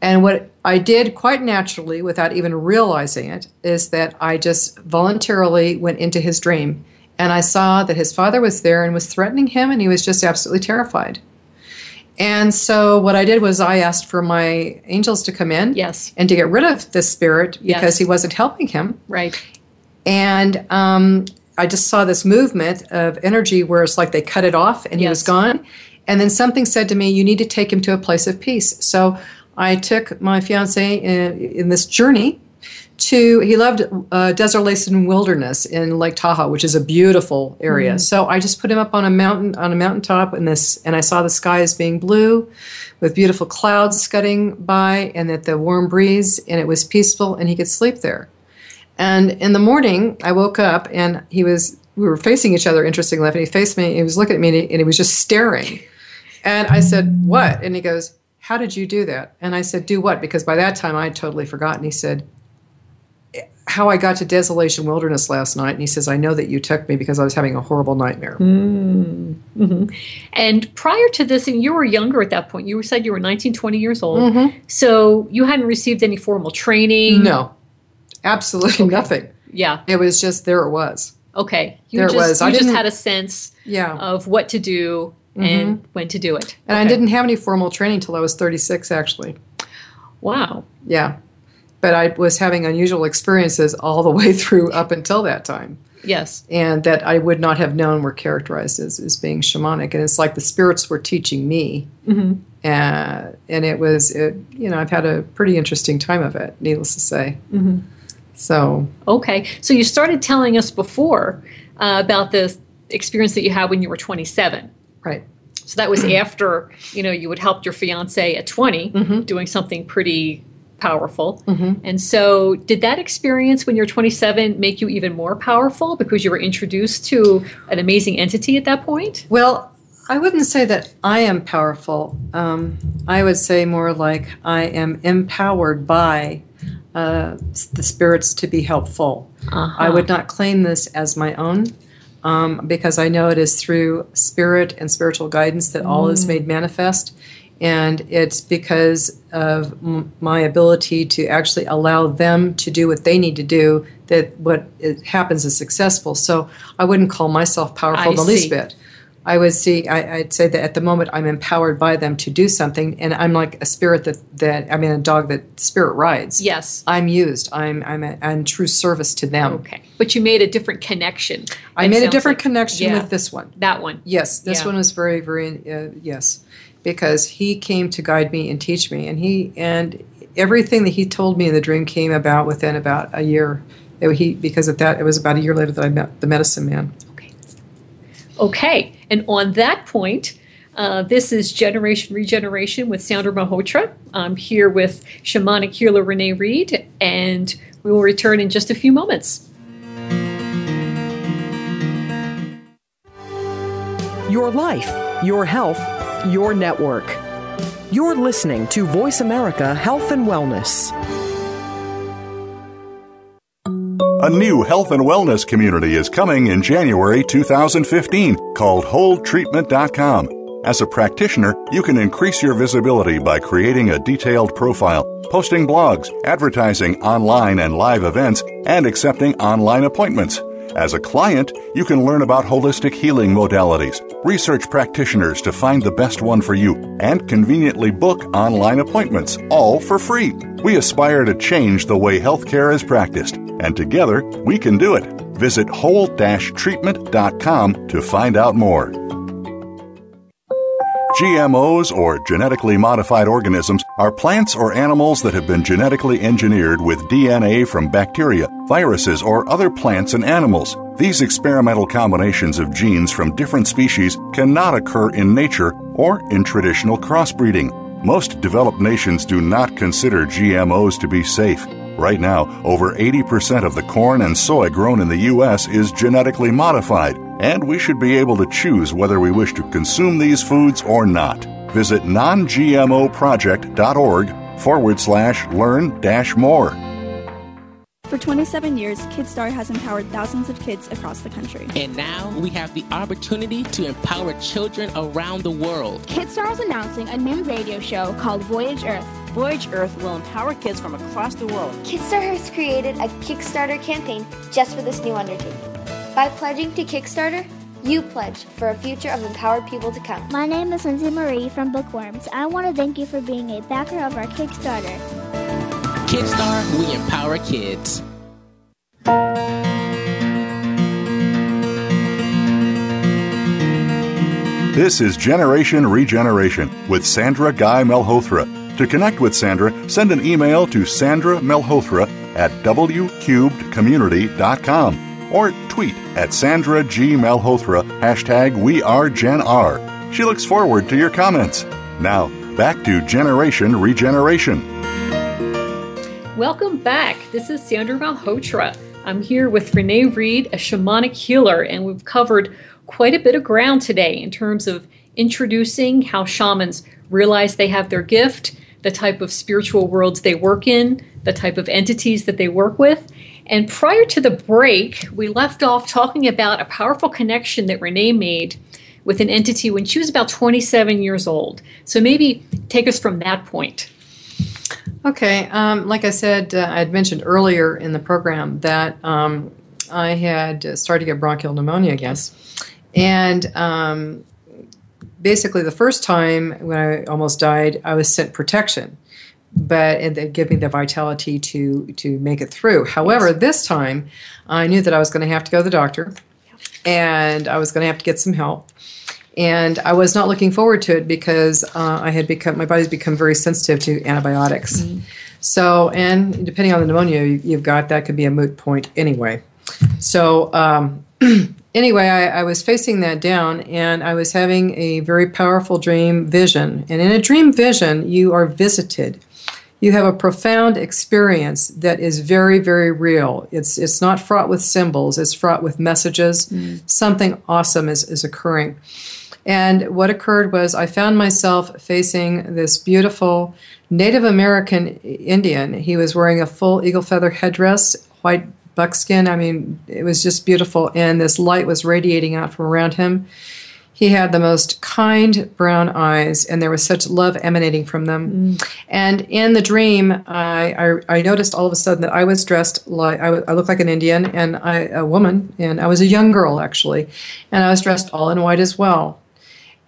And what I did quite naturally, without even realizing it, is that I just voluntarily went into his dream. And I saw that his father was there and was threatening him, and he was just absolutely terrified. And so what I did was I asked for my angels to come in Yes. and to get rid of this spirit because Yes. he wasn't helping him. Right. And um, I just saw this movement of energy where it's like they cut it off and he was gone. And then something said to me, You need to take him to a place of peace. So I took my fiance in, in this journey to, he loved uh, Desolation Wilderness in Lake Tahoe, which is a beautiful area. So I just put him up on a mountain, on a mountaintop, and this, and I saw the sky as being blue with beautiful clouds scudding by and that the warm breeze, and it was peaceful, and he could sleep there. And in the morning, I woke up and he was, we were facing each other, interestingly enough, and he faced me, he was looking at me, and he, and he was just staring. And I said, What? And he goes, How did you do that? And I said, Do what? Because by that time I had totally forgotten. He said, How I got to Desolation Wilderness last night. And he says, I know that you took me because I was having a horrible nightmare. Mm. Mm-hmm. And prior to this, and you were younger at that point, you said you were 19, 20 years old. Mm-hmm. So you hadn't received any formal training. No, absolutely nothing. Yeah. It was just there it was. Okay. You There it just, was. I just had a sense Yeah. of what to do mm-hmm. and when to do it. and I didn't have any formal training until I was 36, actually. Wow. Yeah. But I was having unusual experiences all the way through up until that time. Yes. and that I would not have known were characterized as, as being shamanic. And it's like the spirits were teaching me. Mm-hmm. Uh, and it was, it, you know, I've had a pretty interesting time of it, needless to say. Mm-hmm. So, Okay. So you started telling us before uh, about the experience that you had when you were 27. right. So that was after, you know, you had helped your fiance at 20 Mm-hmm. doing something pretty powerful. And so did that experience when you're 27 make you even more powerful because you were introduced to an amazing entity at that point? Well, I wouldn't say that I am powerful. Um, I would say more like I am empowered by uh, the spirits to be helpful. I would not claim this as my own um, because I know it is through spirit and spiritual guidance that all is made manifest. And it's because of m- my ability to actually allow them to do what they need to do that what it happens is successful. So I wouldn't call myself powerful I the least bit. I would see. I, I'd say that at the moment I'm empowered by them to do something, and I'm like a spirit that that I mean a dog that spirit rides. Yes. I'm used. I'm I'm a, I'm true service to them. Okay. But you made a different connection. I made a different like. connection Yeah. with this one. That one. Yes, this Yeah. one was very very uh, yes, because he came to guide me and teach me, and he and everything that he told me in the dream came about within about a year. It- he because of that, it was about a year later that I met the medicine man. Okay. Okay. And on that point, uh, this is Generation Regeneration with Sandra Malhotra. I'm here with shamanic healer Rene Read, and we will return in just a few moments. Your life, your health, your network. You're listening to Voice America Health and Wellness. A new health and wellness community is coming in January 2015 called WholeTreatment.com. As a practitioner, you can increase your visibility by creating a detailed profile, posting blogs, advertising online and live events, and accepting online appointments. As a client, you can learn about holistic healing modalities, research practitioners to find the best one for you, and conveniently book online appointments, all for free. We aspire to change the way healthcare is practiced, and together we can do it. Visit whole-treatment.com to find out more. GMOs or genetically modified organisms are plants or animals that have been genetically engineered with DNA from bacteria, viruses, or other plants and animals. These experimental combinations of genes from different species cannot occur in nature or in traditional crossbreeding. Most developed nations do not consider GMOs to be safe. Right now, over 80% of the corn and soy grown in the U.S. is genetically modified, and we should be able to choose whether we wish to consume these foods or not. Visit nongmoproject.org forward slash learn dash more. For 27 years, KidStar has empowered thousands of kids across the country. And now we have the opportunity to empower children around the world. KidStar is announcing a new radio show called Voyage Earth. Voyage Earth will empower kids from across the world. KidStar has created a Kickstarter campaign just for this new undertaking. By pledging to Kickstarter, you pledge for a future of empowered people to come. My name is Lindsay Marie from Bookworms. I want to thank you for being a backer of our Kickstarter. Kidstar, we empower kids. This is Generation Regeneration with Sandra Guy Malhotra. To connect with Sandra, send an email to Sandra Malhotra at wcubedcommunity.com or tweet at Sandra G. Malhotra, hashtag We Are Gen R. She looks forward to your comments. Now, back to Generation Regeneration. Welcome back. This is Sandra Malhotra. I'm here with Rene Read, a shamanic healer, and we've covered quite a bit of ground today in terms of introducing how shamans realize they have their gift, the type of spiritual worlds they work in, the type of entities that they work with. And prior to the break, we left off talking about a powerful connection that Rene made with an entity when she was about 27 years old. So maybe take us from that point. Okay, um, like I said, uh, I had mentioned earlier in the program that um, I had started to get bronchial pneumonia again. And um, basically, the first time when I almost died, I was sent protection, but and they give me the vitality to to make it through. However, yes. this time, I knew that I was going to have to go to the doctor, and I was going to have to get some help. And I was not looking forward to it because uh, I had become my body's become very sensitive to antibiotics. Mm-hmm. So, and depending on the pneumonia you've got, that could be a moot point anyway. So, um, anyway, I, I, was facing that down and I was having a very powerful dream vision. And in a dream vision, you are visited. You have a profound experience that is very, very real. It's, it's not fraught with symbols, it's fraught with messages. Mm. Something awesome is, is occurring. And what occurred was I found myself facing this beautiful Native American Indian. He was wearing a full eagle feather headdress, white buckskin. I mean, it was just beautiful. And this light was radiating out from around him. He had the most kind brown eyes, and there was such love emanating from them. Mm. And in the dream, I, I, I, noticed all of a sudden that I was dressed like I, I looked like an Indian and I, a woman, and I was a young girl actually, and I was dressed all in white as well.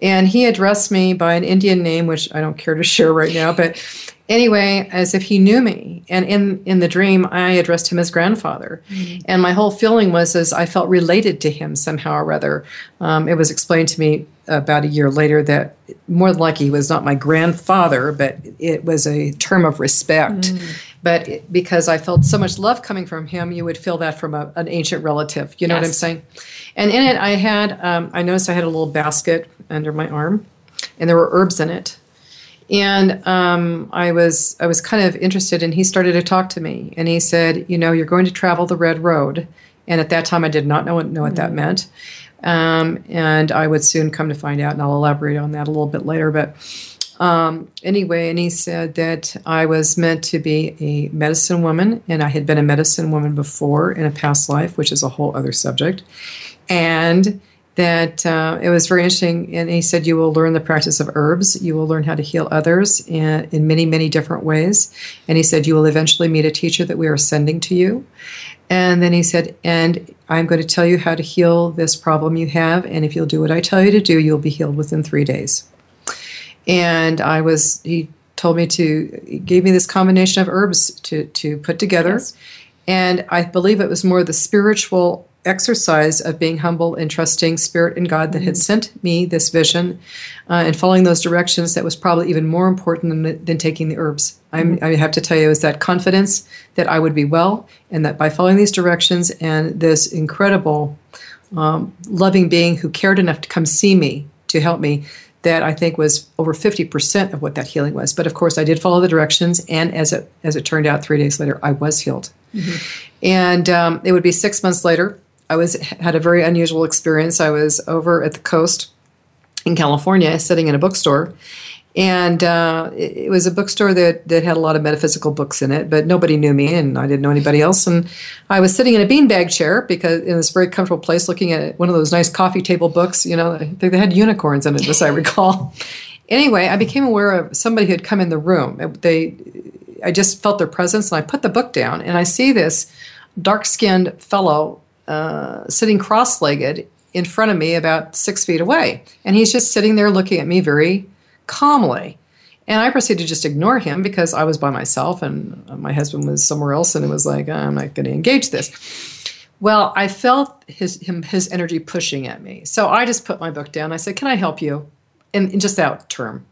And he addressed me by an Indian name, which I don't care to share right now, but anyway, as if he knew me. And in, in the dream, I addressed him as grandfather. Mm-hmm. And my whole feeling was as I felt related to him somehow or other. Um, it was explained to me about a year later that more than likely he was not my grandfather, but it was a term of respect. Mm-hmm. But it, because I felt so much love coming from him, you would feel that from a, an ancient relative. You know yes. what I'm saying? And in it, I had, um, I noticed I had a little basket under my arm, and there were herbs in it. And um, I was I was kind of interested, and he started to talk to me, and he said, "You know, you're going to travel the red road." And at that time, I did not know what, know what that mm-hmm. meant. Um, and I would soon come to find out, and I'll elaborate on that a little bit later. But um, anyway, and he said that I was meant to be a medicine woman, and I had been a medicine woman before in a past life, which is a whole other subject. And that uh, it was very interesting. And he said, You will learn the practice of herbs. You will learn how to heal others in, in many, many different ways. And he said, You will eventually meet a teacher that we are sending to you. And then he said, And I'm going to tell you how to heal this problem you have. And if you'll do what I tell you to do, you'll be healed within three days. And I was, he told me to, he gave me this combination of herbs to, to put together. Yes And I believe it was more the spiritual exercise of being humble and trusting spirit and God that had sent me this vision uh, and following those directions that was probably even more important than, than taking the herbs. I'm, I have to tell you, is that confidence that I would be well and that by following these directions and this incredible um, loving being who cared enough to come see me to help me that I think was over 50% of what that healing was. But of course, I did follow the directions, and as it as it turned out, three days later, I was healed. And um, it would be six months later. I was had a very unusual experience. I was over at the coast in California, sitting in a bookstore, and uh, it, it was a bookstore that that had a lot of metaphysical books in it. But nobody knew me, and I didn't know anybody else. And I was sitting in a beanbag chair because in this very comfortable place, looking at one of those nice coffee table books. You know, I think they had unicorns in it, as I recall. Anyway, I became aware of somebody who had come in the room. They, I just felt their presence, and I put the book down, and I see this dark-skinned fellow uh, sitting cross-legged in front of me, about six feet away, and he's just sitting there looking at me very calmly. And I proceeded to just ignore him because I was by myself, and my husband was somewhere else, and it was like I'm not going to engage this. Well, I felt his him, his energy pushing at me, so I just put my book down. I said, "Can I help you?" In just that term,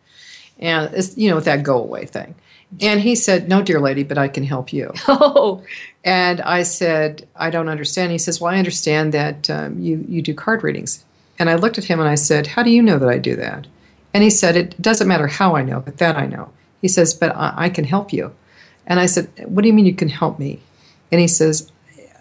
and it's you know with that go away thing. And he said, "No, dear lady, but I can help you." Oh, And I said, "I don't understand." He says, "Well, I understand that um, you you do card readings." And I looked at him and I said, "How do you know that I do that?" And he said, "It doesn't matter how I know, but that I know." He says, "But I, I can help you." And I said, "What do you mean you can help me?" And he says,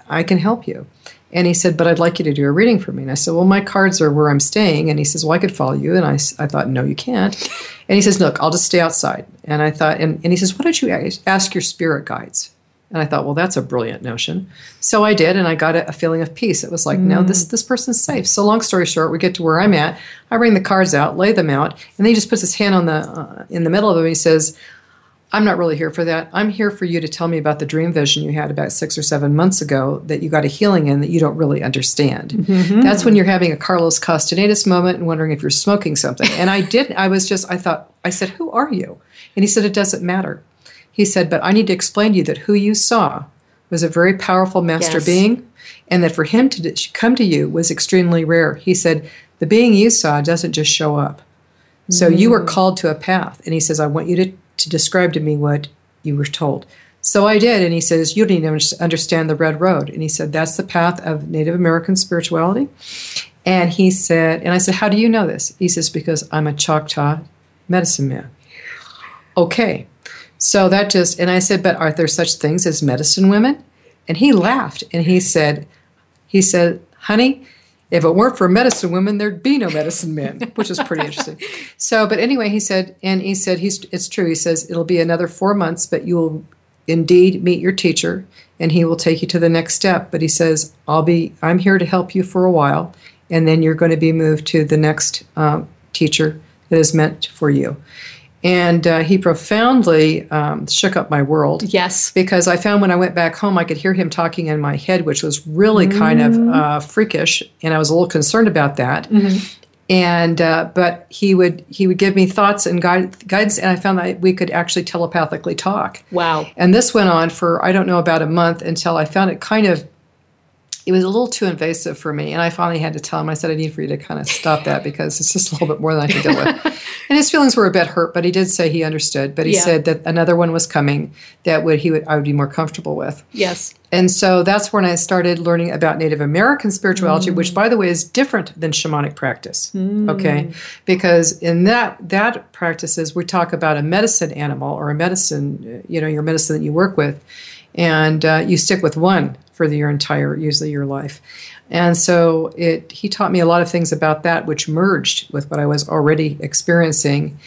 I can help you. And he said, But I'd like you to do a reading for me. And I said, Well, my cards are where I'm staying. And he says, Well, I could follow you. And I, I thought, No, you can't. And he says, Look, I'll just stay outside. And I thought, and, and he says, Why don't you ask your spirit guides? And I thought, well, that's a brilliant notion. So I did, and I got a, feeling of peace. It was like, no, this this person's safe. So long story short, we get to where I'm at. I bring the cards out, lay them out, and then he just puts his hand on the uh, in the middle of them. He says, I'm not really here for that. I'm here for you to tell me about the dream vision you had about six or seven months ago that you got a healing in that you don't really understand. Mm-hmm. That's when you're having a Carlos Castaneda's moment and wondering if you're smoking something. And I did. I was just. I thought. I said, "Who are you?" And he said, "It doesn't matter." He said, "But I need to explain to you that who you saw was a very powerful master Yes. being, and that for him to come to you was extremely rare." He said, "The being you saw doesn't just show up." So you were mm. called to a path. And he says, I want you to, to describe to me what you were told. So I did. And he says, You don't even understand the Red Road. And he said, That's the path of Native American spirituality. And he said, And I said, How do you know this? He says, Because I'm a Choctaw medicine man. Okay. So that just, and I said, But are there such things as medicine women? And he laughed and he said, He said, Honey, if it weren't for medicine women, there'd be no medicine men, which is pretty interesting. So, but anyway, he said, and he said, he's, it's true. He says, it'll be another four months, but you will indeed meet your teacher and he will take you to the next step. But he says, I'll be, I'm here to help you for a while. And then you're going to be moved to the next um, teacher that is meant for you. And uh, he profoundly um, shook up my world. Yes. Because I found when I went back home, I could hear him talking in my head, which was really kind of uh, freakish. And I was a little concerned about that. And uh, but he would he would give me thoughts and guide, guidance, and I found that we could actually telepathically talk. Wow. And this went on for I don't know about a month until I found it kind of it was a little too invasive for me. And I finally had to tell him, I said, I need for you to kind of stop that because it's just a little bit more than I can deal with. and his feelings were a bit hurt, but he did say he understood. But he Yeah. said that another one was coming that would he would I would be more comfortable with. Yes. And so that's when I started learning about Native American spirituality, which by the way is different than shamanic practice. Okay? Because in that that practices we talk about a medicine animal or a medicine, you know, your medicine that you work with, and uh, you stick with one for the, your entire usually your life. And so it he taught me a lot of things about that which merged with what I was already experiencing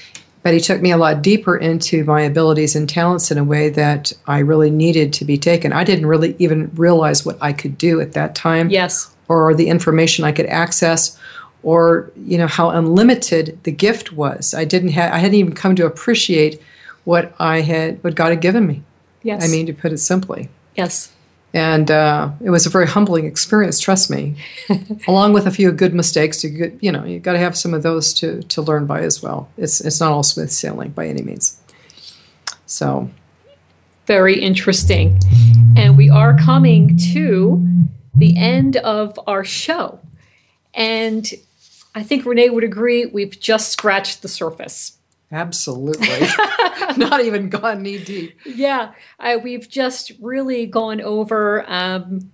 but he took me a lot deeper into my abilities and talents in a way that I really needed to be taken. I didn't really even realize what I could do at that time. Yes. Or the information I could access or you know how unlimited the gift was. I didn't have I hadn't even come to appreciate what I had what God had given me. Yes. I mean to put it simply. Yes. And uh, it was a very humbling experience, trust me, along with a few good mistakes. You get, you know, you got to have some of those to to learn by as well. It's it's not all smooth sailing by any means. So, Very interesting. And we are coming to the end of our show. And I think Rene would agree we've just scratched the surface. Absolutely. Not even gone knee deep. Yeah, uh, we've just really gone over um,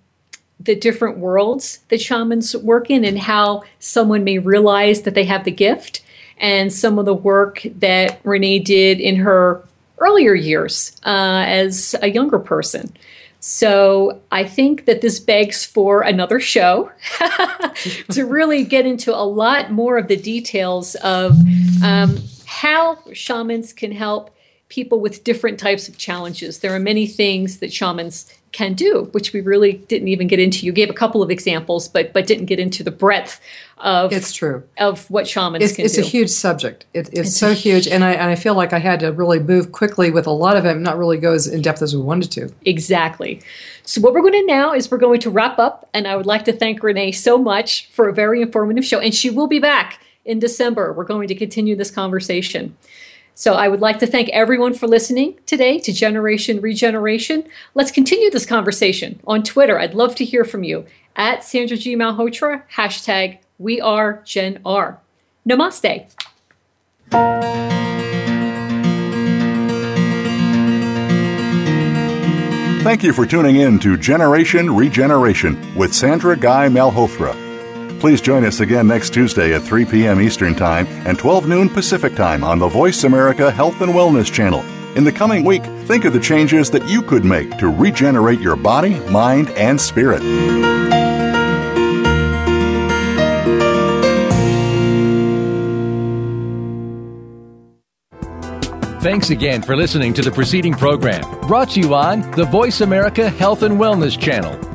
the different worlds that shamans work in and how someone may realize that they have the gift and some of the work that Rene did in her earlier years uh, as a younger person. So I think that this begs for another show to really get into a lot more of the details of um, how shamans can help people with different types of challenges. There are many things that shamans can do, which we really didn't even get into. You gave a couple of examples, but but didn't get into the breadth of it's true of what shamans it's, can it's do. It's a huge subject. It, it's, It's so huge, and I and I feel like I had to really move quickly with a lot of it, not really go as in depth as we wanted to. Exactly. So, what we're going to now is we're going to wrap up, and I would like to thank Rene so much for a very informative show. And she will be back in December. We're going to continue this conversation. So, I would like to thank everyone for listening today to Generation Regeneration. Let's continue this conversation on Twitter. I'd love to hear from you at Sandra G. Malhotra, hashtag We Are Gen R. Namaste. Thank you for tuning in to Generation Regeneration with Sandra Guy Malhotra. Please join us again next Tuesday at 3 p.m. Eastern Time and 12 noon Pacific Time on the Voice America Health and Wellness Channel. In the coming week, think of the changes that you could make to regenerate your body, mind, and spirit. Thanks again for listening to the preceding program brought to you on the Voice America Health and Wellness Channel.